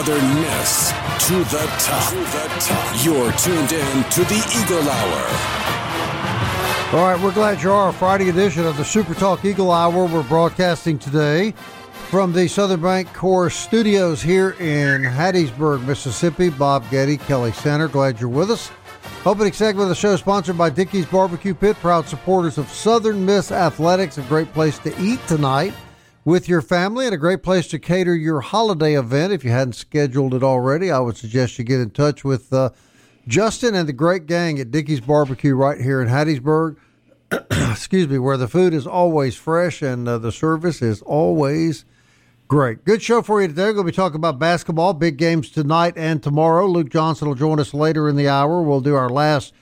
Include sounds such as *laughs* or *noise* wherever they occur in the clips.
Southern Miss to the top. To the top. You're tuned in to the Eagle Hour. All right, we're glad you are. Friday edition of the Super Talk Eagle Hour. We're broadcasting today from the Southern Bank Core Studios here in Hattiesburg, Mississippi. Bob Getty, Kelly Center. Glad you're with us. Opening segment of the show sponsored by Dickey's Barbecue Pit, proud supporters of Southern Miss Athletics. A great place to eat tonight with your family and a great place to cater your holiday event. If you hadn't scheduled it already, I would suggest you get in touch with uh, Justin and the great gang at Dickey's Barbecue right here in Hattiesburg. *clears throat* Excuse me, where the food is always fresh and uh, the service is always great. Good show for you today. We're going to be talking about basketball, big games tonight and tomorrow. Luke Johnson will join us later in the hour. We'll do our last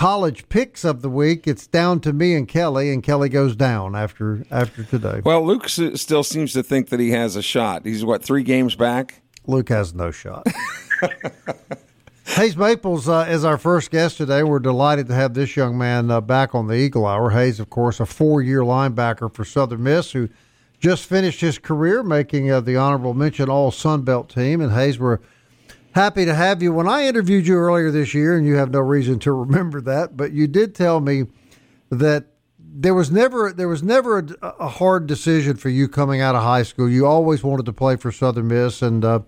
college picks of the week. It's down to me and Kelly, and Kelly goes down after after today. Well, Luke still seems to think that he has a shot. He's what three games back. Luke has no shot. *laughs* Hayes Maples uh, is our first guest today. We're delighted to have this young man uh, back on the Eagle Hour. Hayes, of course, a four-year linebacker for Southern Miss who just finished his career making uh, the honorable mention All Sun Belt team. And Hayes, we're happy to have you. When I interviewed you earlier this year, and you have no reason to remember that, but you did tell me that there was never there was never a, a hard decision for you coming out of high school. You always wanted to play for Southern Miss, and uh,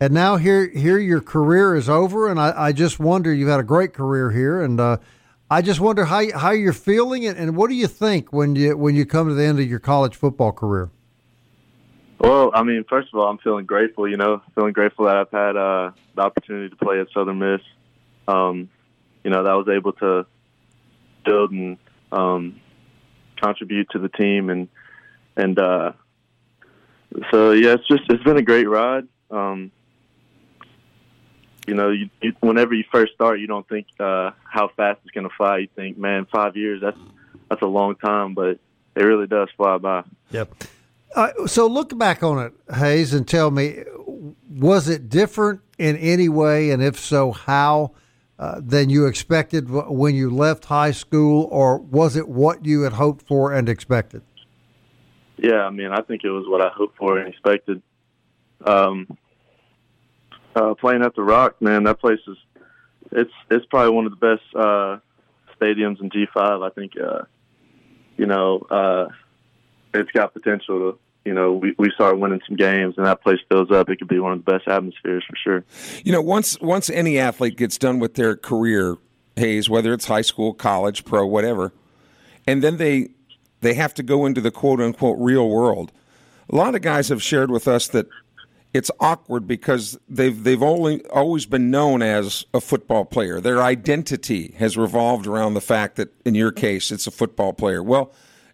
and now here here your career is over, and I, I just wonder you've had a great career here, and uh, I just wonder how how you're feeling, and, and what do you think when you when you come to the end of your college football career? Well, I mean, first of all, I'm feeling grateful. You know, feeling grateful that I've had uh, the opportunity to play at Southern Miss. Um, you know, that I was able to build and um, contribute to the team, and and uh, so yeah, it's just it's been a great ride. Um, you know, you, you, whenever you first start, you don't think uh, how fast it's going to fly. You think, man, five years that's that's a long time, but it really does fly by. Yep. Uh, so look back on it, Hayes, and tell me, was it different in any way, and if so, how? Uh, than you expected when you left high school, or was it what you had hoped for and expected? Yeah, I mean, I think it was what I hoped for and expected. Um, uh, playing at the Rock, man, that place is it's it's probably one of the best uh, stadiums in G5. I think uh, you know uh, it's got potential to you know we we start winning some games and that place fills up. It could be one of the best atmospheres for sure. You know, once once any athlete gets done with their career, Hayes, whether it's high school, college, pro, whatever, and then they they have to go into the quote unquote real world. A lot of guys have shared with us that it's awkward because they've they've only always been known as a football player. Their identity has revolved around the fact that in your case it's a football player. Well,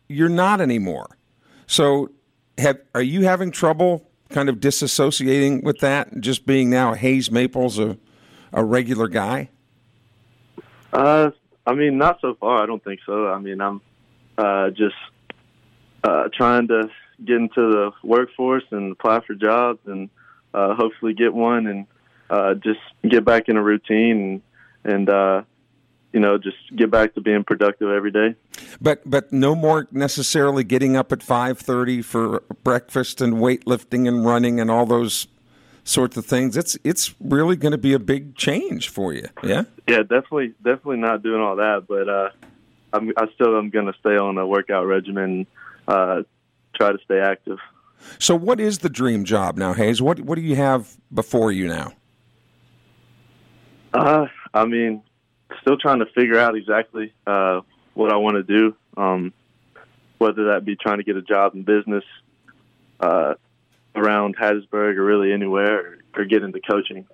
you're not anymore. So have are you having trouble kind of disassociating with that just being now Hayes Maples a a regular guy? Uh, I mean, not so far. I don't think so. I mean, I'm uh, just uh, trying to get into the workforce and apply for jobs and uh, hopefully get one and uh, just get back in a routine and, and uh, you know just get back to being productive every day. But but no more necessarily getting up at five thirty for breakfast and weightlifting and running and all those sorts of things. It's it's really going to be a big change for you. Yeah. Yeah, definitely, definitely not doing all that, but uh, I'm I still am going to stay on a workout regimen. Uh, try to stay active. So, what is the dream job now, Hayes? What what do you have before you now? Uh, I mean, still trying to figure out exactly uh, what I want to do. Um, whether that be trying to get a job in business uh, around Hattiesburg or really anywhere, or, or get into coaching.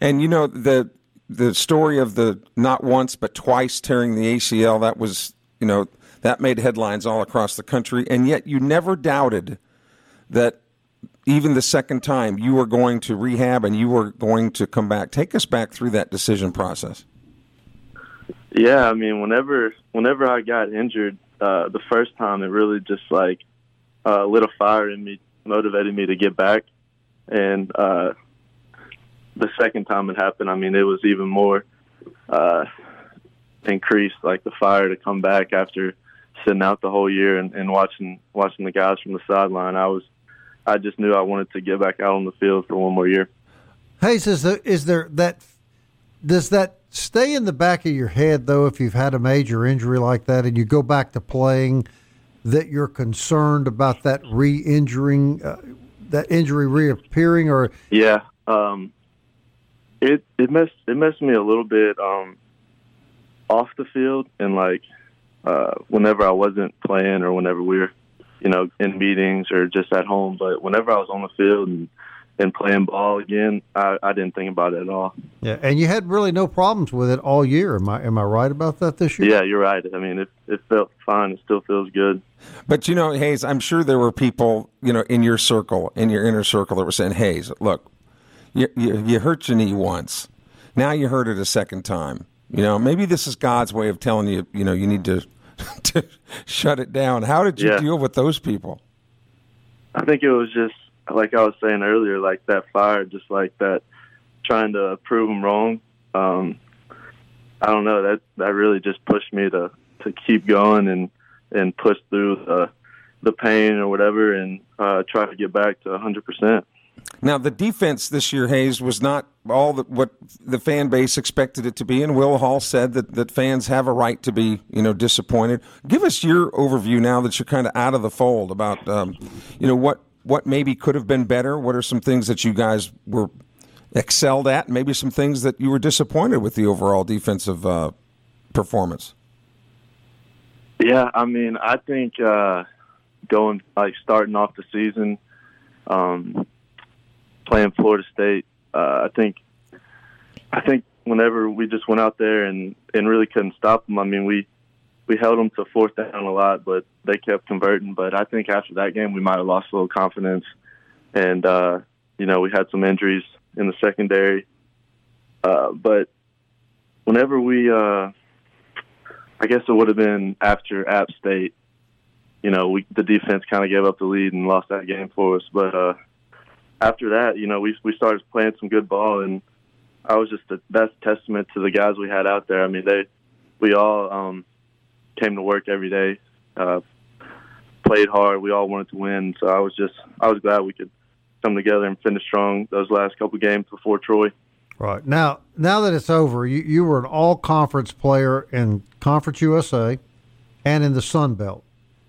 And you know the the story of the not once but twice tearing the ACL that was you know that made headlines all across the country, and yet you never doubted that even the second time you were going to rehab and you were going to come back. Take us back through that decision process. Yeah, I mean, whenever whenever I got injured uh, the first time, it really just like uh, lit a fire in me, motivated me to get back. And uh, the second time it happened, I mean, it was even more uh, increased, like the fire to come back after sitting out the whole year and, and watching watching the guys from the sideline. I was, I just knew I wanted to get back out on the field for one more year. Hayes, is there, is there that does that stay in the back of your head though if you've had a major injury like that and you go back to playing that you're concerned about that re-injuring uh, that injury reappearing or? Yeah um, it it messed it messed me a little bit um, off the field and like uh, whenever I wasn't playing or whenever we were you know in meetings or just at home but whenever I was on the field and and playing ball again, I, I didn't think about it at all. Yeah, and you had really no problems with it all year. Am I am I right about that this year? Yeah, you're right. I mean, it it felt fine. It still feels good. But you know, Hayes, I'm sure there were people, you know, in your circle, in your inner circle, that were saying, "Hayes, look, you you, you hurt your knee once, now you hurt it a second time. You know, maybe this is God's way of telling you, you know, you need to *laughs* to shut it down." How did you Yeah. deal with those people? I think it was just like I was saying earlier, like that fire, just like that, trying to prove them wrong. Um, I don't know that that really just pushed me to to keep going and and push through the the pain or whatever and uh, try to get back to 100 percent. Now, the defense this year, Hayes, was not all what the fan base expected it to be, and Will Hall said that, that fans have a right to be, you know, disappointed. Give us your overview now that you're kind of out of the fold about, um, you know, what what maybe could have been better. What are some things that you guys were excelled at, maybe some things that you were disappointed with the overall defensive uh, performance. Yeah, I mean, I think uh, going like starting off the season, um, playing Florida State, uh, I think, I think whenever we just went out there and and really couldn't stop them. I mean, we we held them to fourth down a lot, but they kept converting. But I think after that game, we might have lost a little confidence, and uh, you know, we had some injuries in the secondary. Uh, but whenever we uh, I guess it would have been after App State. You know, we the defense kind of gave up the lead and lost that game for us. But uh, after that, you know, we we started playing some good ball, and I was just a, that's testament to the guys we had out there. I mean, they we all um, came to work every day, uh, played hard. We all wanted to win, so I was just I was glad we could come together and finish strong those last couple games before Troy. Right now, now that it's over, you, you were an all conference player in Conference USA and in the Sun Belt.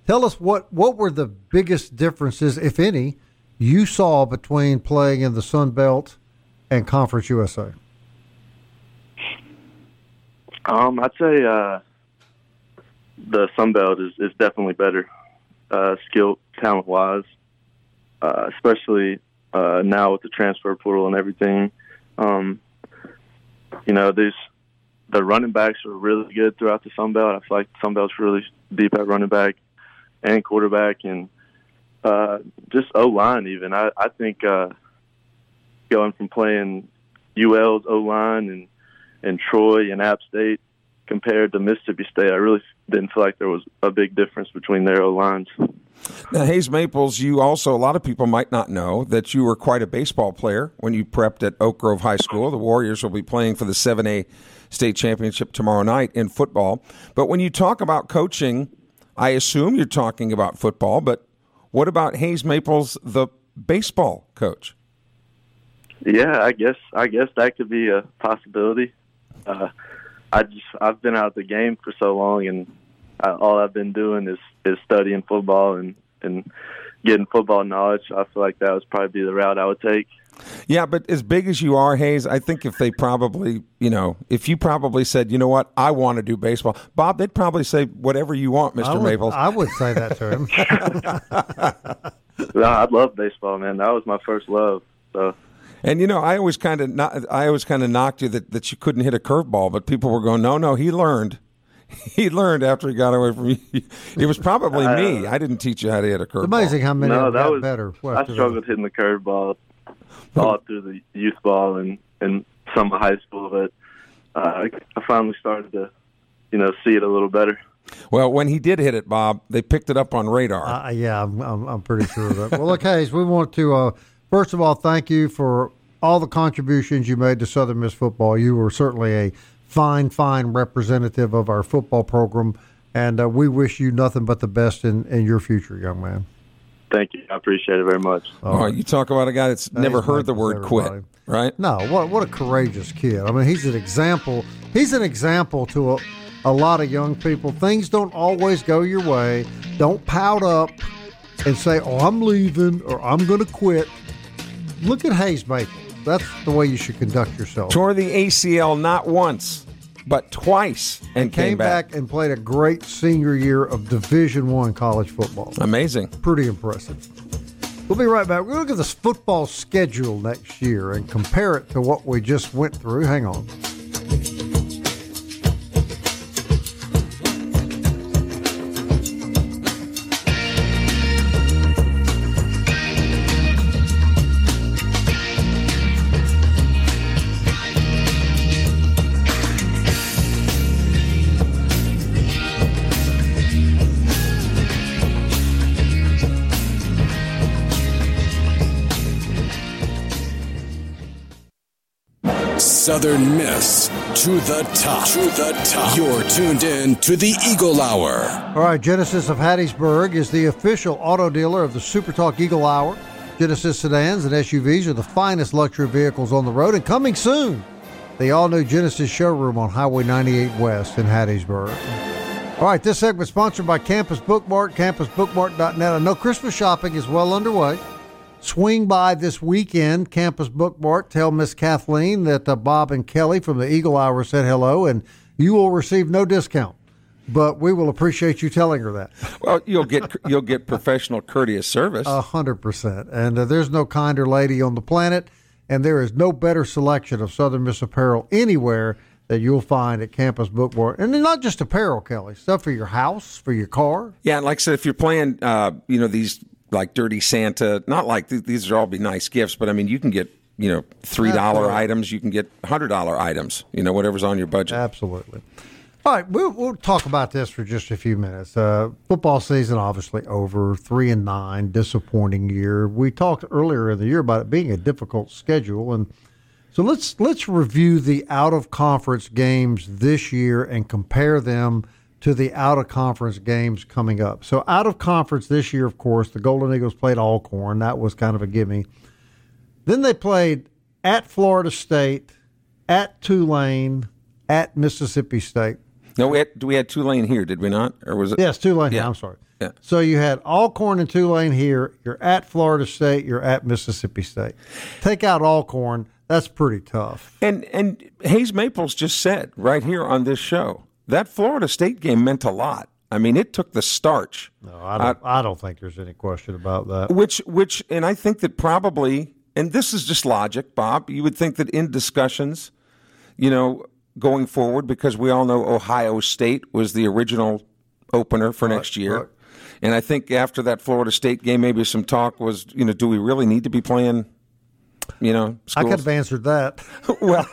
Tell us what what were the biggest differences, if any, you saw between playing in the Sun Belt and Conference USA. Um, I'd say uh, the Sun Belt is, is definitely better, uh, skill talent wise, uh, especially uh, now with the transfer portal and everything. Um, you know, these the running backs are really good throughout the Sun Belt. I feel like Sun Belt's really deep at running back and quarterback, and uh, just O line. Even I, I think uh, going from playing UL's O line and and Troy and App State compared to Mississippi State, I really didn't feel like there was a big difference between their O lines. Now, Hayes Maples, you also, a lot of people might not know that you were quite a baseball player when you prepped at Oak Grove High School. The Warriors will be playing for the 7A state championship tomorrow night in football. But when you talk about coaching, I assume you're talking about football, but what about Hayes Maples, the baseball coach? Yeah, I guess I guess that could be a possibility. Uh, I just I've been out of the game for so long, and I, all I've been doing is is studying football and and getting football knowledge. I feel like that would probably be the route I would take. Yeah, but as big as you are, Hayes, I think if they probably, you know, if you probably said, you know what, I want to do baseball, Bob, they'd probably say whatever you want, Mister I Maples. I would say that to him. *laughs* no, I love baseball, man. That was my first love. So. And you know, I always kind of, I always kind of knocked you that, that you couldn't hit a curveball, but people were going, no, no, he learned. *laughs* He learned after he got away from you. *laughs* It was probably *laughs* uh, me. I didn't teach you how to hit a curveball. Amazing how many no, that was better. I struggled hitting the curveball all through the youth ball and and some of high school, but uh, I finally started to, you know, see it a little better. Well, when he did hit it, Bob, they picked it up on radar. Uh, yeah, I'm, I'm, I'm, pretty sure of that. well, look, Hayes, we want to uh, first of all thank you for all the contributions you made to Southern Miss football. You were certainly a fine, fine representative of our football program, and uh, we wish you nothing but the best in, in your future, young man. Thank you. I appreciate it very much. All right. You talk about a guy that's never heard the word everybody. quit, right? No. What what a courageous kid. I mean, he's an example. He's an example to a, a lot of young people. Things don't always go your way. Don't pout up and say, "Oh, I'm leaving" or "I'm going to quit." Look at Hayes Maple. That's the way you should conduct yourself. Tore the ACL not once, but twice, and, came, came back. back. and played a great senior year of Division One college football. Amazing, pretty impressive. We'll be right back. We're going to look at this football schedule next year and compare it to what we just went through. Hang on. Southern Miss to the top. To the top. You're tuned in to the Eagle Hour. All right, Genesis of Hattiesburg is the official auto dealer of the Super Talk Eagle Hour. Genesis sedans and SUVs are the finest luxury vehicles on the road, and coming soon, the all new Genesis showroom on Highway 98 West in Hattiesburg. All right, this segment sponsored by Campus Bookmart, campusbookmart.net. I know Christmas shopping is well underway. Swing by this weekend, Campus Bookmart. Tell Miss Kathleen that uh, Bob and Kelly from the Eagle Hour said hello, and you will receive no discount. But we will appreciate you telling her that. *laughs* Well, you'll get you'll get professional, courteous service. A hundred percent. And uh, there's no kinder lady on the planet, and there is no better selection of Southern Miss apparel anywhere that you'll find at Campus Bookmart. And not just apparel, Kelly, stuff for your house, for your car. Yeah, and like I said, if you're playing, uh, you know, these like Dirty Santa. Not like th- these are all be nice gifts, but I mean, you can get you know three dollar items. You can get hundred dollar items. You know, whatever's on your budget. Absolutely. All right, we'll, we'll talk about this for just a few minutes. Uh, football season obviously over, three and nine, disappointing year. We talked earlier in the year about it being a difficult schedule, and so let's let's review the out of conference games this year and compare them to the out of conference games coming up. So out of conference this year, of course, the Golden Eagles played Alcorn. That was kind of a gimme. Then they played at Florida State, at Tulane, at Mississippi State. No, we had, we had Tulane here, did we not? Or was it? Yes, Tulane. Yeah. I'm sorry. Yeah. So you had Alcorn and Tulane here. You're at Florida State. You're at Mississippi State. Take out Alcorn. That's pretty tough. And and Hayes Maples just said right here on this show that Florida State game meant a lot. I mean, it took the starch. No, I don't. Uh, I don't think there's any question about that. Which, which, and I think that probably, and this is just logic, Bob. You would think that in discussions, you know, going forward, because we all know Ohio State was the original opener for right, next year, right. and I think after that Florida State game, maybe some talk was, you know, do we really need to be playing? You know, schools? I could have answered that. *laughs* well.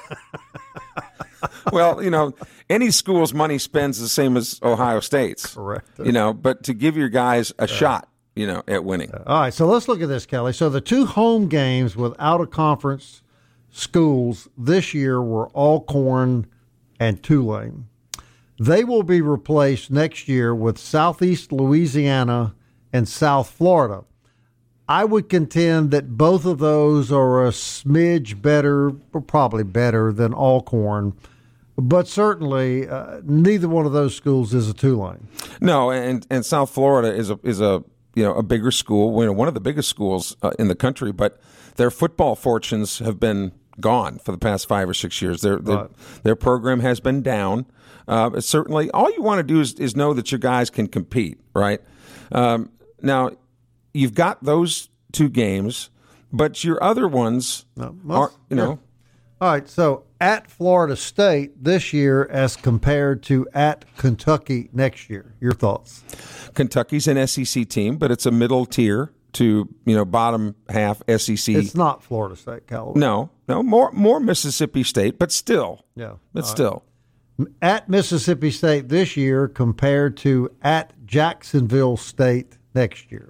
well, you know, any school's money spends the same as Ohio State's. Correct. You know, but to give your guys a shot, you know, at winning. All right, so let's look at this, Kelly. So the two home games without a conference schools this year were Alcorn and Tulane. They will be replaced next year with Southeast Louisiana and South Florida. I would contend that both of those are a smidge better, or probably better than Alcorn. but certainly uh, neither one of those schools is a Tulane. No, and and South Florida is a is a you know a bigger school, you know, one of the biggest schools uh, in the country, but their football fortunes have been gone for the past five or six years. Their their, Right. their program has been down. Uh, certainly, all you want to do is, is know that your guys can compete, right? Um, now, you've got those two games, but your other ones most- are, you know, All right, so at Florida State this year as compared to at Kentucky next year. Your thoughts? Kentucky's an SEC team, but it's a middle tier to you know bottom half SEC. It's not Florida State, Callaway. no, no more more Mississippi State, but still, Yeah. but still. At Mississippi State this year compared to at Jacksonville State next year.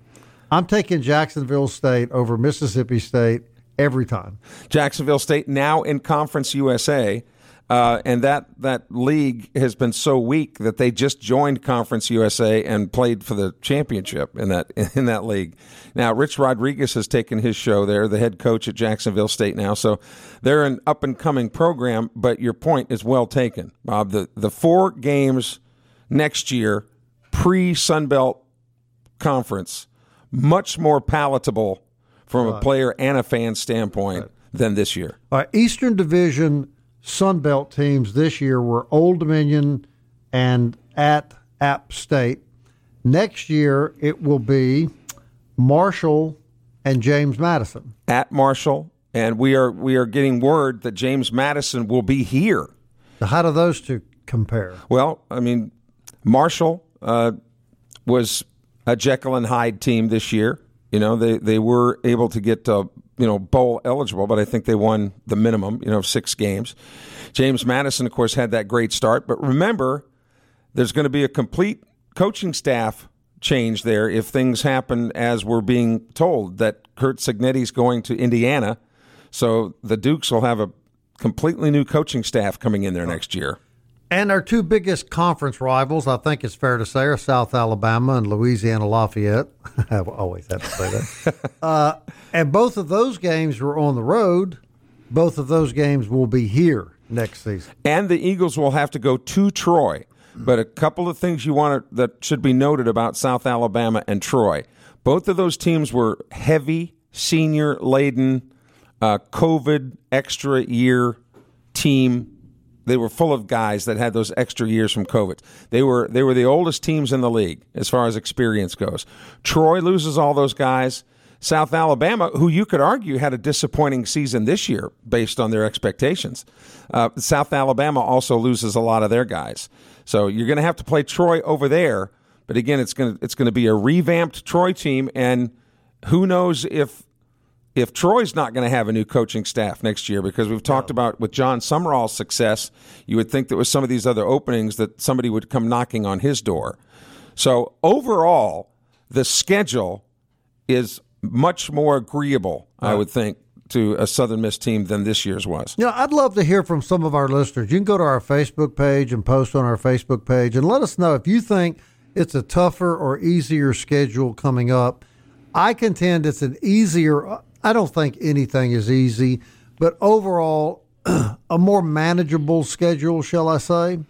I'm taking Jacksonville State over Mississippi State every time. Jacksonville State now in Conference USA, uh, and that that league has been so weak that they just joined Conference USA and played for the championship in that *laughs* in that league. Now, Rich Rodriguez has taken his show there, the head coach at Jacksonville State now, so they're an up and coming program. But your point is well taken, Bob. The the four games next year, pre Sunbelt Conference, much more palatable from a player and a fan standpoint than this year. Right, Eastern Division Sun Belt teams this year were Old Dominion and at App State. Next year it will be Marshall and James Madison. At Marshall, and we are we are getting word that James Madison will be here. How do those two compare? Well, I mean, Marshall uh, was a Jekyll and Hyde team this year. You know, they they were able to get uh, you know bowl eligible, but I think they won the minimum. You know, six games. James Madison, of course, had that great start, but remember, there's going to be a complete coaching staff change there if things happen as we're being told that Curt Cignetti's going to Indiana. So the Dukes will have a completely new coaching staff coming in there next year. And our two biggest conference rivals, I think it's fair to say, are South Alabama and Louisiana Lafayette. *laughs* I've always had to say that. *laughs* uh, and both of those games were on the road. Both of those games will be here next season. and the Eagles will have to go to Troy. But a couple of things you want to, that should be noted about South Alabama and Troy. Both of those teams were heavy, senior laden, uh, COVID extra year team. They were full of guys that had those extra years from COVID. They were they were the oldest teams in the league as far as experience goes. Troy loses all those guys. South Alabama, who you could argue had a disappointing season this year based on their expectations, uh, South Alabama also loses a lot of their guys. So you're going to have to play Troy over there. But again, it's going to it's going to be a revamped Troy team, and who knows if if Troy's not going to have a new coaching staff next year, because we've talked about with Jon Sumrall's success, you would think that with some of these other openings that somebody would come knocking on his door. So overall, the schedule is much more agreeable, I would think, to a Southern Miss team than this year's was. You know, I'd love to hear from some of our listeners. You can go to our Facebook page and post on our Facebook page and let us know if you think it's a tougher or easier schedule coming up. I contend it's an easier. I don't think anything is easy, but overall, *clears throat* a more manageable schedule, shall I say?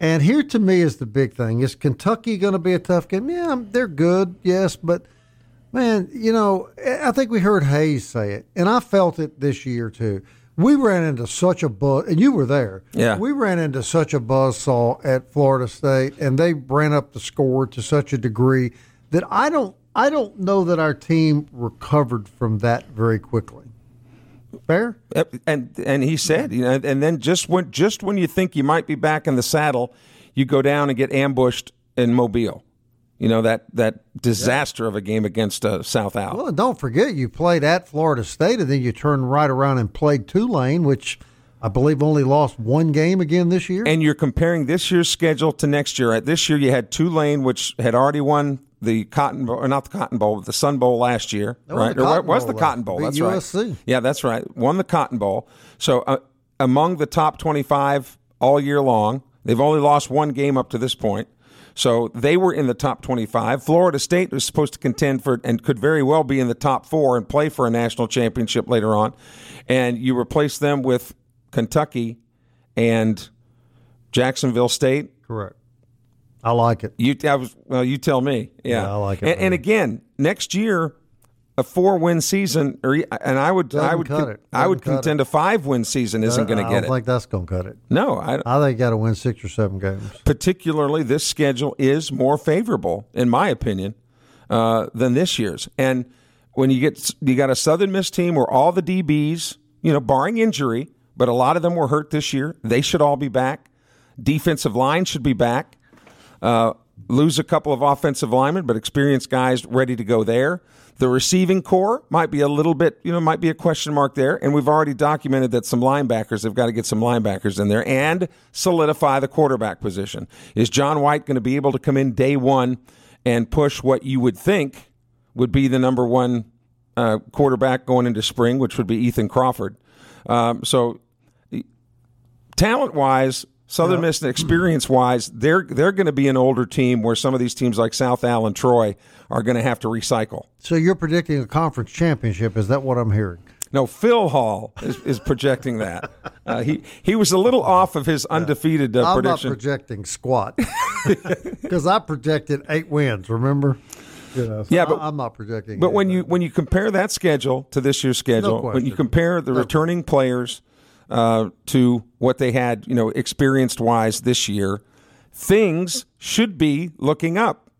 And here to me is the big thing: is Kentucky going to be a tough game? Yeah, they're good, yes, but man, you know, I think we heard Hayes say it, and I felt it this year too. We ran into such a buzz, and you were there. Yeah. we ran into such a buzzsaw at Florida State, and they ran up the score to such a degree that I don't, I don't know that our team recovered from that very quickly. Fair. And and he said, you know, and then just when just when you think you might be back in the saddle, you go down and get ambushed in Mobile. You know that that disaster of a game against uh, South Al. Well, don't forget you played at Florida State, and then you turned right around and played Tulane, which I believe only lost one game again this year. And you're comparing this year's schedule to next year. Right? This year you had Tulane, which had already won the Cotton Bowl, or not the Cotton Bowl, but the Sun Bowl last year, won right? the Or was the Cotton Bowl? That's USC. right. Yeah, that's right. Won the Cotton Bowl. So uh, among the top 25 all year long, they've only lost one game up to this point. So they were in the top 25. Florida State was supposed to contend for and could very well be in the top four and play for a national championship later on. And you replace them with Kentucky and Jacksonville State. Correct. I like it. You, I was, well, you tell me. Yeah, Yeah, I like it, And, and again, next year, a four-win season, or and I would, Doesn't I would, cut it. I would contend a five-win season isn't going I to don't get it. think that's going to cut it. no, I, I think you got to win six or seven games. particularly this schedule is more favorable, in my opinion, uh, than this year's. And when you get you got a Southern Miss team where all the DBs, you know, barring injury, but a lot of them were hurt this year. They should all be back. Defensive line should be back. Uh, lose a couple of offensive linemen, but experienced guys ready to go there. The receiving corps might be a little bit, you know, might be a question mark there. And we've already documented that some linebackers, they've got to get some linebackers in there and solidify the quarterback position. Is John White going to be able to come in day one and push what you would think would be the number one uh, quarterback going into spring, which would be Ethan Crawford? Um, so talent wise, Southern Miss experience wise, they're they're going to be an older team where some of these teams like South Allen, Troy are going to have to recycle. So you're predicting a conference championship? Is that what I'm hearing? No, Phil Hall is, is projecting that. Uh, he he was a little off of his undefeated uh, I'm prediction. not projecting squat *laughs* *laughs* because I projected eight wins. Remember? You know, so Yeah, but- I'm not projecting. But when you when you compare that schedule to this year's schedule, when you compare the returning players uh, to what they had, you know, experienced wise this year, things should be looking up.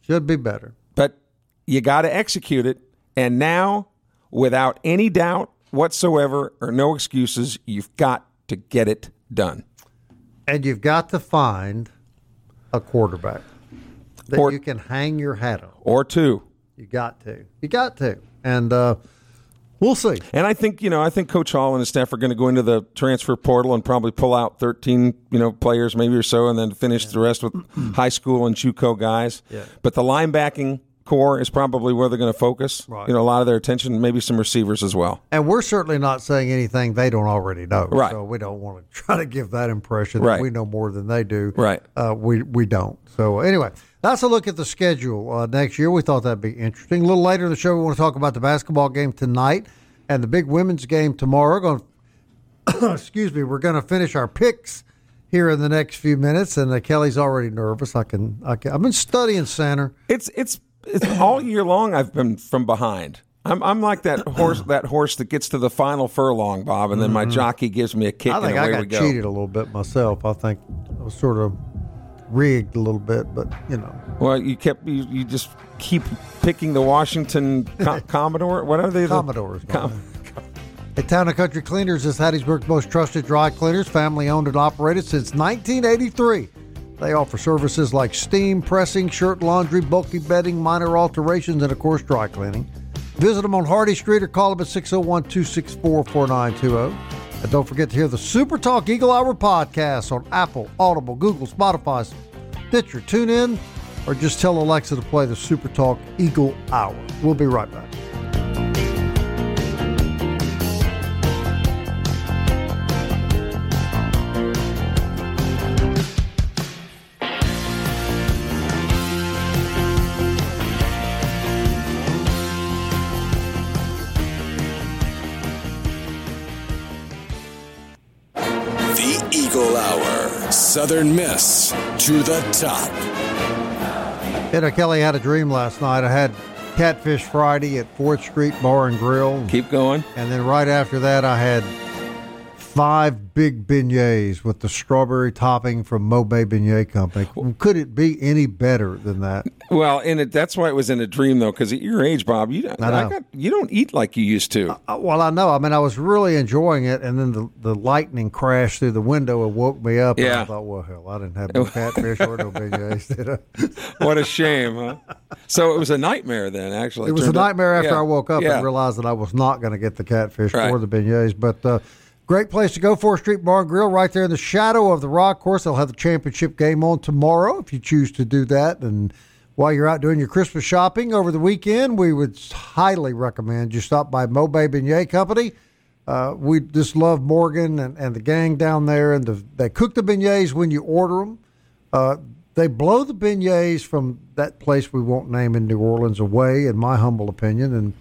should be better. But you got to execute it, and now, without any doubt whatsoever or no excuses, you've got to get it done. And you've got to find a quarterback that Or- you can hang your hat on. Or two. You got to. You got to. And uh, we'll see. And I think you know, I think Coach Hall and his staff are going to go into the transfer portal and probably pull out thirteen, you know, players maybe or so, and then finish the rest with *clears throat* high school and JUCO guys. Yeah. But the linebacking corps is probably where they're going to focus. Right. You know, a lot of their attention, maybe some receivers as well. And we're certainly not saying anything they don't already know. Right. So we don't want to *laughs* try to give that impression Right. that we know more than they do. Right. Uh, we we don't. So anyway, that's a look at the schedule uh, next year. We thought that'd be interesting. A little later in the show, we want to talk about the basketball game tonight and the big women's game tomorrow. Going, *coughs* excuse me, we're going to finish our picks here in the next few minutes. And uh, Kelly's already nervous. I can, I can. I've been studying center. It's it's it's *coughs* all year long. I've been from behind. I'm I'm like that *coughs* horse that horse that gets to the final furlong, Bob, and then my jockey gives me a kick Mm-hmm. I think and I got go. cheated a little bit myself. I think I was sort of rigged a little bit, but you know, Well, you kept you, you just keep picking the Washington Co- *laughs* Commodore. What are they? the- Commodores. Com- The Town and Country Cleaners is Hattiesburg's most trusted dry cleaners, family owned and operated since 1983. They offer services like steam pressing, shirt laundry, bulky bedding, minor alterations, and of course, dry cleaning. Visit them on Hardy Street or call them at 601 264 4920. And don't forget to hear the Super Talk Eagle Hour podcast on Apple, Audible, Google, Spotify, Stitcher, TuneIn, or just tell Alexa to play the Super Talk Eagle Hour. We'll be right back. Southern Miss to the top. You know, Kelly had a dream last night. I had Catfish Friday at 4th Street Bar and Grill. Keep going. And then right after that, I had five big beignets with the strawberry topping from Mobay Beignet Company. Could it be any better than that? Well, and it, that's why it was in a dream, though, because at your age, Bob, you I know. got, you don't eat like you used to. Uh, well, I know. I mean, I was really enjoying it, and then the, the lightning crashed through the window and woke me up. And Yeah. I thought, well, hell, I didn't have no *laughs* catfish or no beignets, did I? *laughs* what a shame, huh? So it was a nightmare then. Actually, It was a nightmare after yeah, I woke up yeah. and realized that I was not going to get the catfish Right. or the beignets. But uh, great place to go, Fourth Street Bar and Grill, right there in the shadow of the Rock Course. They'll have the championship game on tomorrow if you choose to do that. And while you're out doing your Christmas shopping over the weekend, we would highly recommend you stop by Mobay Beignet Company. Uh, we just love Morgan and, and the gang down there, and the, they cook the beignets when you order them. Uh, they blow the beignets from that place we won't name in New Orleans away, in my humble opinion. And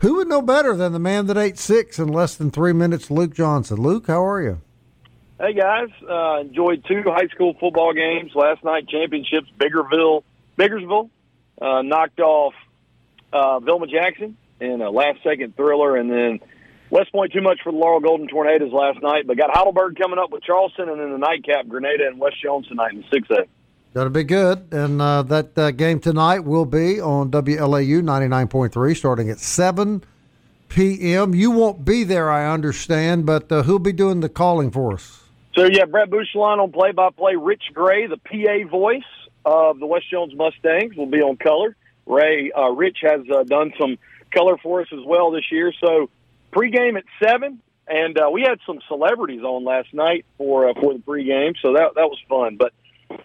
who would know better than the man that ate six in less than three minutes, Luke Johnson? Luke, how are you? Hey guys, uh, enjoyed two high school football games last night. Championships, Biggerville, Biggersville uh, knocked off uh, Velma Jackson in a last-second thriller, and then West Point too much for the Laurel Golden Tornadoes last night. But got Heidelberg coming up with Charleston, and then the nightcap Grenada and West Jones tonight in six A. That'll be good. And uh, that uh, game tonight will be on WLAU 99.3 starting at 7 p.m. You won't be there, I understand, but uh, who'll be doing the calling for us? So, yeah, Brett Bouchelon on play by play. Rich Gray, the PA voice of the West Jones Mustangs, will be on color. Ray, uh, Rich has uh, done some color for us as well this year. So, pregame at 7. And uh, we had some celebrities on last night for for the pregame, so that that was fun. But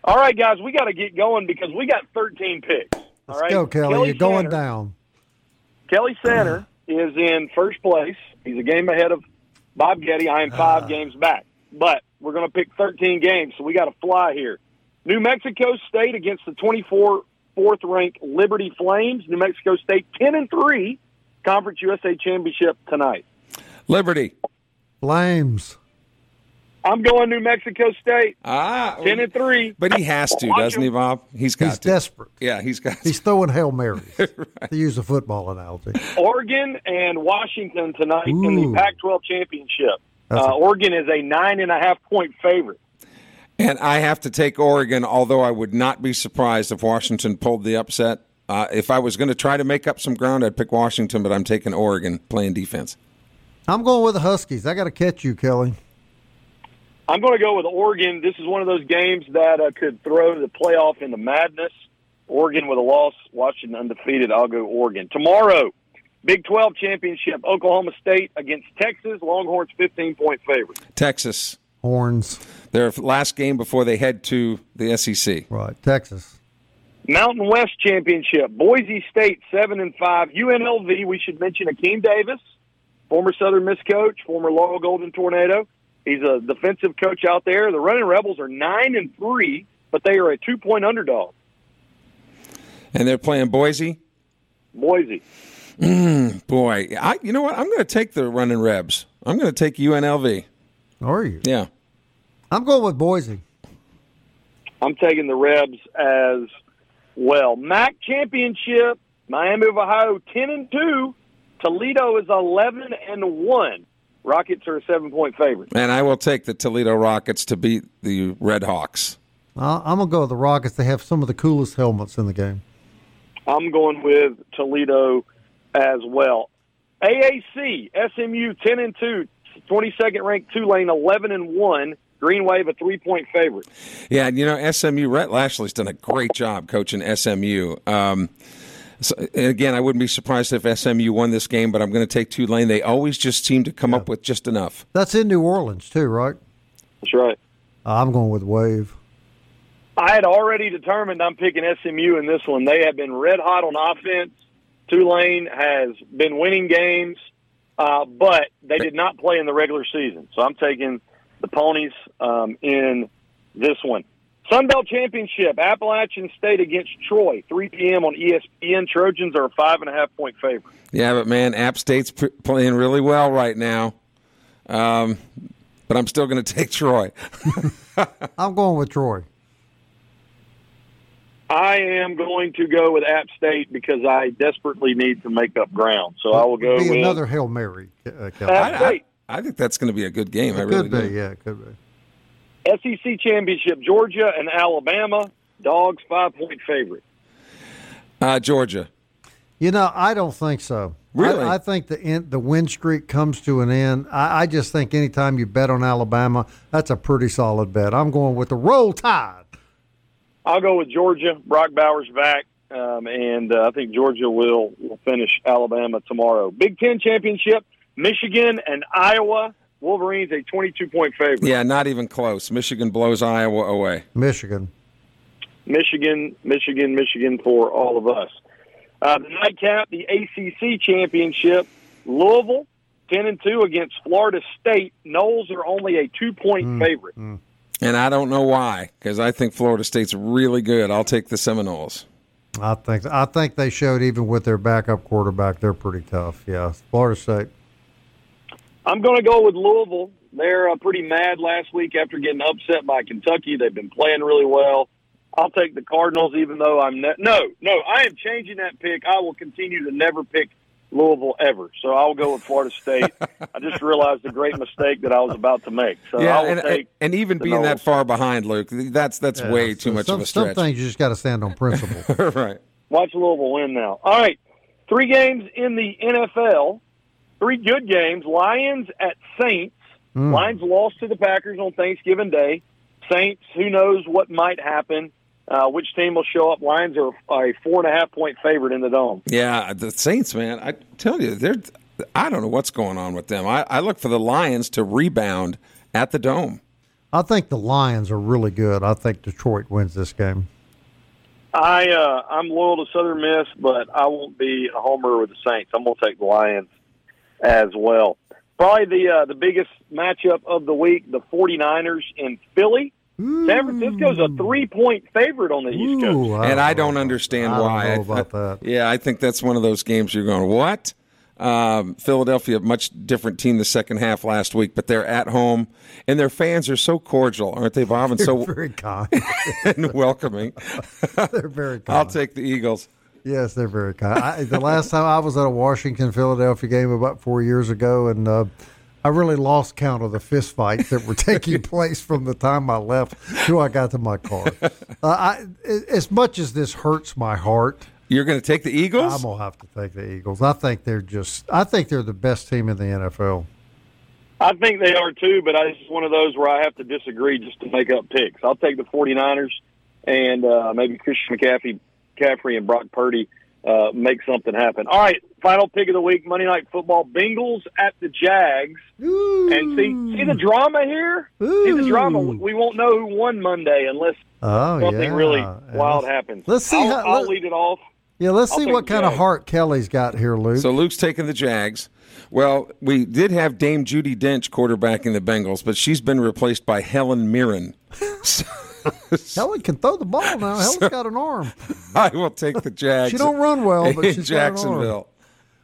all right, guys, we got to get going because we got 13 picks. All Let's right, go, Kelly. Kelly You're going down. Kelly Center is in first place. He's a game ahead of Bob Getty. I am ah. five games back, but we're going to pick 13 games, so we got to fly here. New Mexico State against the 24 fourth ranked Liberty Flames. New Mexico State 10 and three, Conference USA Championship tonight. Liberty. Flames. I'm going New Mexico State Ah, 10 and three. but he has to, doesn't he. Bob? He's got He's to. desperate. Yeah, he's got. He's throwing Hail Marys, *laughs* to use a football analogy. Oregon and Washington tonight in the Pac-12 championship. Uh, a- Oregon is a nine and a half point favorite. And I have to take Oregon, although I would not be surprised if Washington pulled the upset. Uh, if I was going to try to make up some ground, I'd pick Washington, but I'm taking Oregon playing defense. I'm going with the Huskies. I got to catch you, Kelly. I'm going to go with Oregon. This is one of those games that uh, could throw the playoff into madness. Oregon with a loss, Washington undefeated. I'll go Oregon. Tomorrow, Big 12 championship, Oklahoma State against Texas. Longhorns 15 point favorite. Texas, Horns. their last game before they head to the SEC. Right. Texas. Mountain West championship, Boise State 7 and 5. UNLV, we should mention Akeem Davis, former Southern Miss coach, former Laurel Golden Tornado. He's a defensive coach out there. The Running Rebels are 9 and 3, but they are a two point underdog. And they're playing Boise. Boise. Mm, boy, I, you know what? I'm going to take the running Rebs. I'm going to take UNLV. Are you? Yeah. I'm going with Boise. I'm taking the Rebs as well. MAC championship, Miami of Ohio 10 and 2. Toledo is 11 and 1. Rockets are a seven point favorite. And I will take the Toledo Rockets to beat the Red Hawks. Uh, I'm going to go with the Rockets. They have some of the coolest helmets in the game. I'm going with Toledo as well. AAC, SMU 10 and 2, 22nd ranked Tulane 11 and 1. Green Wave a three point favorite. Yeah, you know, SMU, Rhett Lashlee's done a great job coaching SMU. Um, so, and again, I wouldn't be surprised if SMU won this game, but I'm going to take Tulane. They always just seem to come up with just enough. That's in New Orleans, too, right? That's right. I'm going with Wave. I had already determined I'm picking SMU in this one. They have been red hot on offense. Tulane has been winning games, uh, but they did not play in the regular season. So I'm taking the Ponies um, in this one. Sun Belt Championship, Appalachian State against Troy, 3 p.m. on ESPN. Trojans are a five and a half point favorite. Yeah, but man, App State's p- playing really well right now. Um, but I'm still going *laughs* to take Troy. *laughs* I'm going with Troy. I am going to go with App State because I desperately need to make up ground. So I will go Be with another Hail Mary, uh, Kelly. App I, State. I think that's going to be a good game. I It really could be, do. yeah, it could be. SEC championship, Georgia and Alabama. Dogs five point favorite. Uh, Georgia. You know, I don't think so. Really? I, I think the in, the win streak comes to an end. I, I just think anytime you bet on Alabama, that's a pretty solid bet. I'm going with the Roll Tide. I'll go with Georgia. Brock Bowers back, um, and uh, I think Georgia will, will finish Alabama tomorrow. Big Ten championship, Michigan and Iowa. Wolverines a twenty-two point favorite. Yeah, not even close. Michigan blows Iowa away. Michigan. Michigan, Michigan, Michigan for all of us. Uh, the nightcap, the ACC championship, Louisville, ten and two against Florida State. Noles are only a two-point favorite. And I don't know why, because I think Florida State's really good. I'll take the Seminoles. I think I think they showed even with their backup quarterback, they're pretty tough. Yeah, Florida State. I'm going to go with Louisville They're uh, pretty mad last week after getting upset by Kentucky. They've been playing really well. I'll take the Cardinals, even though I'm ne- no, no. I am changing that pick. I will continue to never pick Louisville ever. So I'll go with Florida State. I just realized the great mistake that I was about to make. So yeah, I will and, take and even the being that far behind, Luke, that's that's Yeah, way so too much some, of a Some stretch. things you just got to stand on principle. *laughs* right. Watch Louisville win now. All right, three games in the NFL. Three good games. Lions at Saints. Hmm. Lions lost to the Packers on Thanksgiving Day. Saints, who knows what might happen? Uh, which team will show up? Lions are a four and a half point favorite in the dome. Yeah, the Saints, man. I tell you, they're. I don't know what's going on with them. I, I look for the Lions to rebound at the dome. I think the Lions are really good. I think Detroit wins this game. I uh, I'm loyal to Southern Miss, but I won't be a homer with the Saints. I'm going to take the Lions as well. Probably the uh, the biggest matchup of the week: the 49ers in Philly. San Francisco's a three point favorite on the East Coast. Ooh, and I don't know. understand I don't why. know about that. Yeah, I think that's one of those games you're going, what? Um, Philadelphia, much different team the second half last week, but they're at home, and their fans are so cordial, aren't they, Bob? And so Very kind. *laughs* and welcoming. *laughs* they're very kind. I'll take the Eagles. Yes, they're very kind. I, the last time I was at a Washington Philadelphia game about four years ago, and uh, I really lost count of the fist fights that were *laughs* taking *laughs* place from the time I left till I got to my car. Uh, I, as much as this hurts my heart, You're going to take the Eagles? I'm gonna have to take the Eagles. I think they're just. I think they're the best team in the NFL. I think they are too, but I, it's one of those where I have to disagree just to make up picks. I'll take the 49ers and uh, maybe Christian McCaffrey, McCaffrey and Brock Purdy uh, make something happen. All right, final pick of the week: Monday Night Football. Bengals at the Jags. And see, see the drama here. See the drama. We won't know who won Monday unless Oh something yeah, really And wild let's- happens. let's see I'll, how- I'll let- lead it off. Yeah, let's I'll see what the kind of heart Kelly's got here, Luke. So Luke's taking the Jags. Well, we did have Dame Judi Dench quarterbacking the Bengals, but she's been replaced by Helen Mirren. *laughs* So *laughs* Helen can throw the ball now. Helen's got an arm. *laughs* I will take the Jags. She don't run well, but *laughs* she's got an arm. Jacksonville.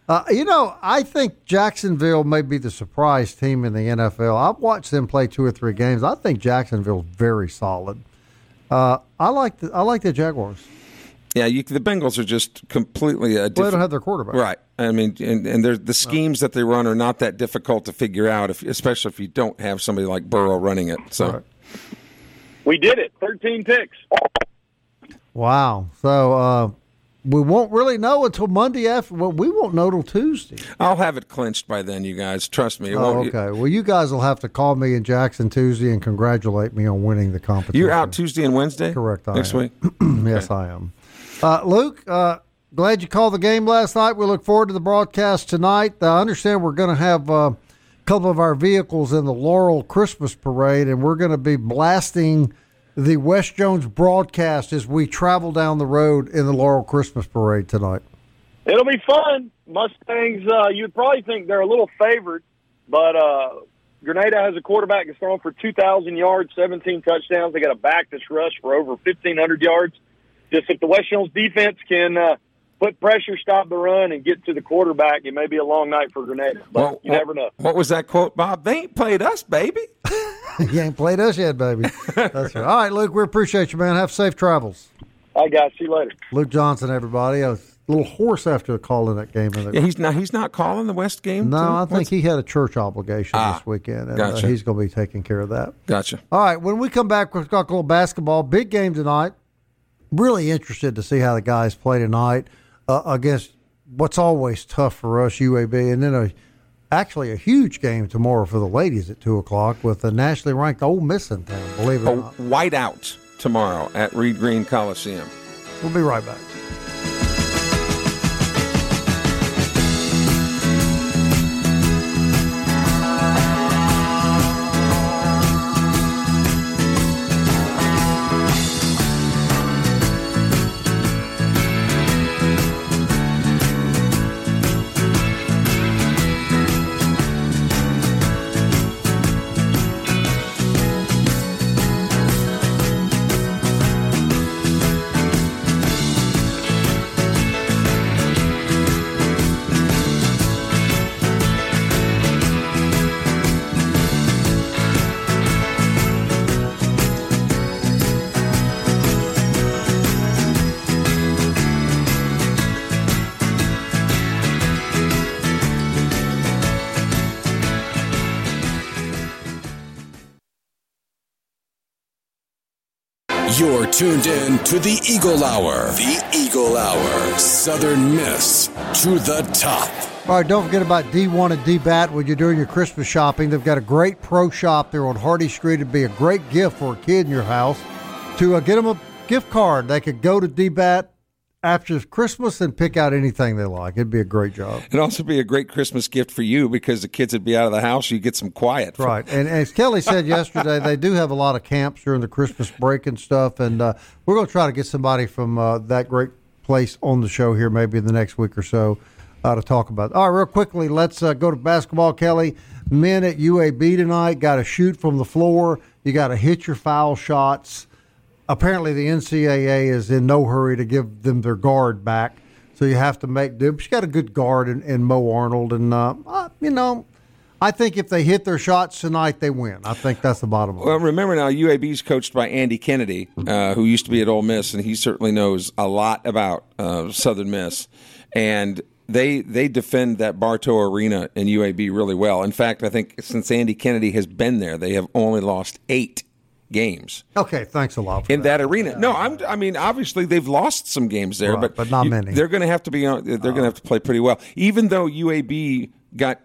Uh, you know, I think Jacksonville may be the surprise team in the NFL. I've watched them play two or three games. I think Jacksonville's very solid. Uh, I like the I like the Jaguars. Yeah, you, the Bengals are just completely a Well, they don't have their quarterback. Right. I mean, and, and the schemes that they run are not that difficult to figure out, if, especially if you don't have somebody like Burrow running it. So, Right. We did it. Thirteen picks. Wow. So uh, we won't really know until Monday after. Well, we won't know till Tuesday. I'll have it clinched by then, you guys. Trust me. Oh, okay. Well, you guys will have to call me in Jackson Tuesday and congratulate me on winning the competition. You're out Tuesday and Wednesday? Correct, I Next am. week? *clears throat* yes, I am. Uh, Luke, uh, glad you called the game last night. We look forward to the broadcast tonight. I understand we're going to have uh, a couple of our vehicles in the Laurel Christmas Parade, and we're going to be blasting the West Jones broadcast as we travel down the road in the Laurel Christmas Parade tonight. It'll be fun. Mustangs, uh, you'd probably think they're a little favored, but uh, Grenada has a quarterback that's thrown for 2,000 yards, 17 touchdowns. They got a back that's rushed for over 1,500 yards. Just if the West Jones defense can uh, put pressure, stop the run, and get to the quarterback, it may be a long night for Grenada. But Well, you what- never know. What was that quote, Bob? They ain't played us, baby. *laughs* you ain't played us yet, baby. That's right. All right, Luke, we appreciate you, man. Have safe travels. All right, guys. See you later. Luke Johnson, everybody. I was a little hoarse after calling that game. And Yeah, he's not. He's not calling the West game. No, too? I think What's- he had a church obligation Ah, this weekend, and uh, he's going to be taking care of that. Gotcha. All right, when we come back, we've got a little basketball. Big game tonight. Really interested to see how the guys play tonight uh, against what's always tough for us, UAB, and then a actually a huge game tomorrow for the ladies at two o'clock with the nationally ranked Ole Miss in town. Believe it A or not. whiteout tomorrow at Reed Green Coliseum. We'll be right back. Tuned in to the Eagle Hour. The Eagle Hour. Southern Miss to the top. All right, don't forget about D1 and D Bat when you're doing your Christmas shopping. They've got a great pro shop there on Hardy Street. It'd be a great gift for a kid in your house to uh, get them a gift card. They could go to DBAT after Christmas and pick out anything they like. It'd be a great job. It'd also be a great Christmas gift for you because the kids would be out of the house. You get some quiet. Right. And as Kelly said yesterday, they do have a lot of camps during the Christmas break and stuff. And uh, we're going to try to get somebody from uh, that great place on the show here maybe in the next week or so uh, to talk about. All right, real quickly, let's uh, go to basketball, Kelly. Men at UAB tonight got to shoot from the floor. You got to hit your foul shots. Apparently, the NCAA is in no hurry to give them their guard back, so you have to make do. But you got a good guard in, in Mo Arnold, and uh, uh, you know, I think if they hit their shots tonight, they win. I think that's the bottom line. Well, remember now, UAB is coached by Andy Kennedy, uh, who used to be at Ole Miss, and he certainly knows a lot about uh, Southern Miss. And they they defend that Bartow Arena in UAB really well. In fact, I think since Andy Kennedy has been there, they have only lost eight games Okay, thanks a lot. For in that arena. No, I'm. I mean, obviously they've lost some games there, Right, but but not you- many. They're going to have to be. on They're going to have to play pretty well, even though UAB got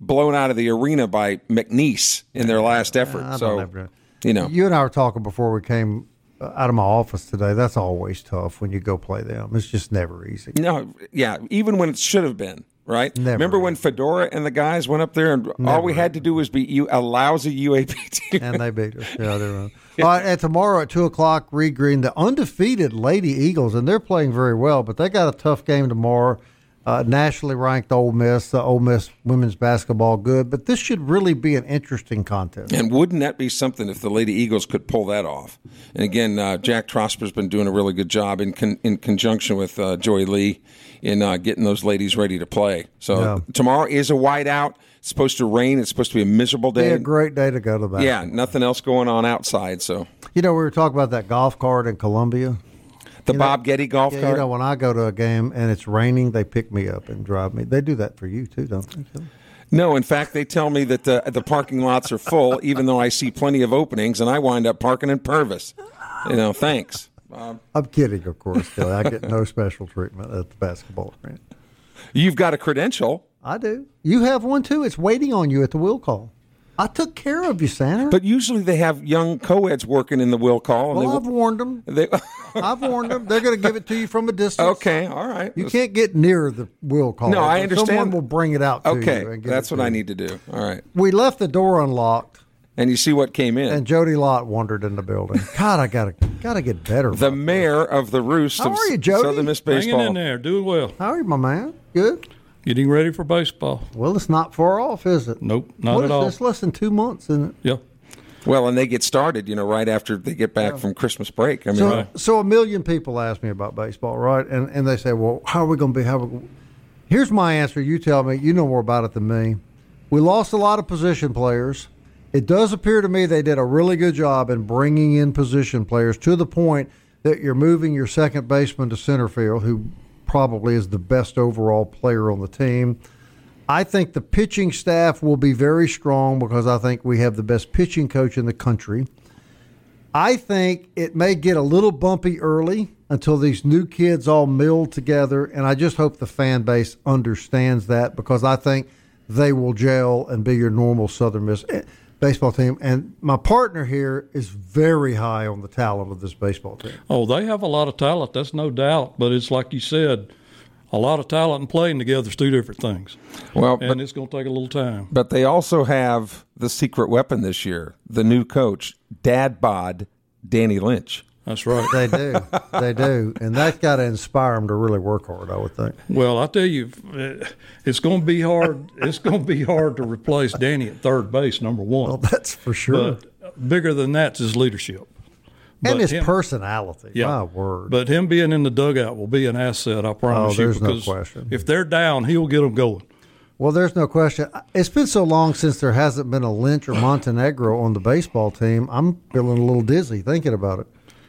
blown out of the arena by McNeese in their last effort. Don't so you know, You and I were talking before we came uh, out of my office today. That's always tough when you go play them. It's just never easy. no, yeah, even when it should have been. Right? Never. Remember when Fedora and the guys went up there and all we had to do was beat you a lousy UAB team? And they beat us. Yeah, they're right. *laughs* All right, and tomorrow at 2 o'clock, Reed Green, the undefeated Lady Eagles, and they're playing very well, but they got a tough game tomorrow. Uh, nationally ranked Ole Miss, the Ole Miss women's basketball good, but this should really be an interesting contest. And wouldn't that be something if the Lady Eagles could pull that off? And again, uh, Jack Trosper's been doing a really good job in con- in conjunction with uh, Joye Lee in uh, getting those ladies ready to play. So Yeah. tomorrow is a whiteout. It's supposed to rain. It's supposed to be a miserable Be day. a great day to go to that. yeah, nothing else going on outside. So You know, we were talking about that golf cart in Columbia. The You know- Bob Getty golf Yeah, cart. you know, when I go to a game and it's raining, they pick me up and drive me. They do that for you too, don't they? No, in fact, they tell me that the the parking lots are full, *laughs* even though I see plenty of openings, and I wind up parking in Purvis. You know, thanks. I'm kidding, of course. Kelly. I get no special treatment at the basketball arena. You've got a credential. I do. You have one too. It's waiting on you at the will call. I took care of you, Santa. But usually they have young co-eds working in the will call. And well, they, I've warned them. They, *laughs* I've warned them. They're going to give it to you from a distance. okay, all right. You can't get near the will call. No, I understand. Someone will bring it out to Okay, you. and that's what I you. need to do. All right. We left the door unlocked, And you see what came in. and Jody Lott wandered in the building. *laughs* God, I gotta gotta get better. the mayor of the Roost How of are you, Jody? Southern Miss Baseball. Hanging Baseball. in there, doing well. How are you, my man? Good. Getting ready for baseball. Well, it's not far off, is it? Nope, not What at is all. this? Less than two months, isn't it? Yeah. Well, and they get started, you know, right after they get back from Christmas break. I mean, So, so a million people ask me about baseball, right? And and they say, "Well, how are we going to be?" How we... Here's my answer. You tell me. You know more about it than me. We lost a lot of position players. It does appear to me they did a really good job in bringing in position players to the point that you're moving your second baseman to center field, who probably is the best overall player on the team. I think the pitching staff will be very strong because I think we have the best pitching coach in the country. I think it may get a little bumpy early until these new kids all mill together, and I just hope the fan base understands that because I think they will gel and be your normal Southern Miss baseball team. And my partner here is very high on the talent of this baseball team. Oh, they have a lot of talent. That's no doubt. But it's like you said, a lot of talent and playing together is two different things. well, And but, it's going to take a little time. but they also have the secret weapon this year, the new coach, Dad Bod, Danny Lynch. That's right. They do, *laughs* they do, and that's got to inspire them to really work hard. I would think. well, I tell you, eh, it's going to be hard. It's going to be hard to replace Danny at third base, number one. Well, that's for sure. But bigger than that's his leadership. and his him- personality. Yeah. My word. But him being in the dugout will be an asset, I promise Oh, you. there's no question. If they're down, he'll get them going. Well, there's no question. It's been so long since there hasn't been a Lynch or Montenegro on the baseball team. I'm feeling a little dizzy thinking about it.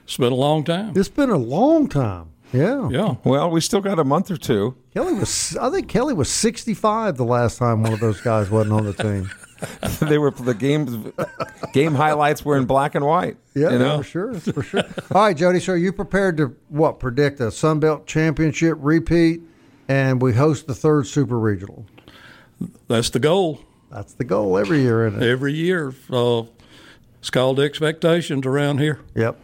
It's been a long time. It's been a long time. Yeah. Yeah. Well, we still got a month or two. Kelly was. I think Kelly was 65 the last time one of those guys wasn't on the team. *laughs* they were the game. Game highlights were in black and white. Yeah, you know? for sure, for sure. All right, Jody. So are you prepared to what predict a Sun Belt championship repeat, and we host the third Super Regional? That's the goal. That's the goal every year, isn't it? Every year, uh, it's called expectations around here. Yep.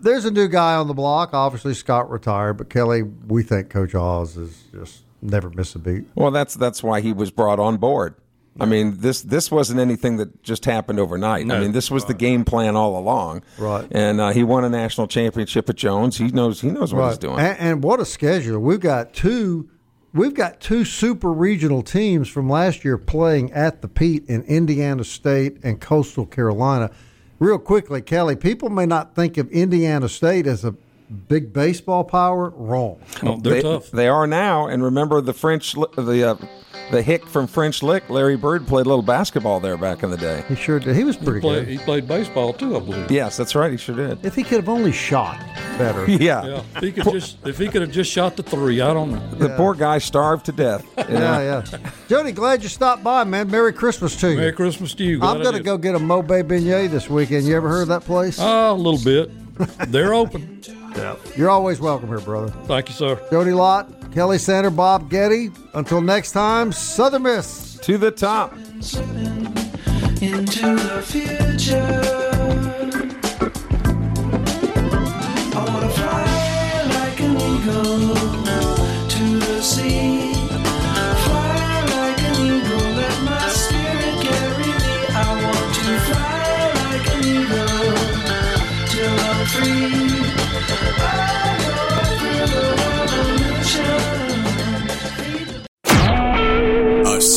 There's a new guy on the block. Obviously, Scott retired, but Kelly, we think Coach Oz is just never miss a beat. Well, that's that's why he was brought on board. I mean, this this wasn't anything that just happened overnight. I mean, this was the game plan all along. Right. And uh, he won a national championship at Jones. He knows he knows what he's doing. And, and what a schedule! We've got two. We've got two super regional teams from last year playing at the Pete in Indiana State and Coastal Carolina. Real quickly, Kelly, people may not think of Indiana State as a big baseball power. Wrong. Oh, they're they, tough. They are now. And remember the French, li- the uh, the hick from French Lick, Larry Bird played a little basketball there back in the day. He sure did. He was pretty Play, good. he played baseball too, I believe. Yes, that's right. He sure did. If he could have only shot better. *laughs* Yeah. Yeah, if he could just if he could have just shot the three, I don't know. The poor guy starved to death. you *laughs* know? Yeah, yeah. Jody, glad you stopped by, man. Merry Christmas to you. Merry Christmas to you. Glad I'm going to go get a Mo Bay beignet this weekend. You ever heard of that place? Ah, a little bit. They're open. You're always welcome here, brother. Thank you, sir. Jody Lott, Kelly Sander, Bob Getty. Until next time, Southern Miss. To the top. into the future.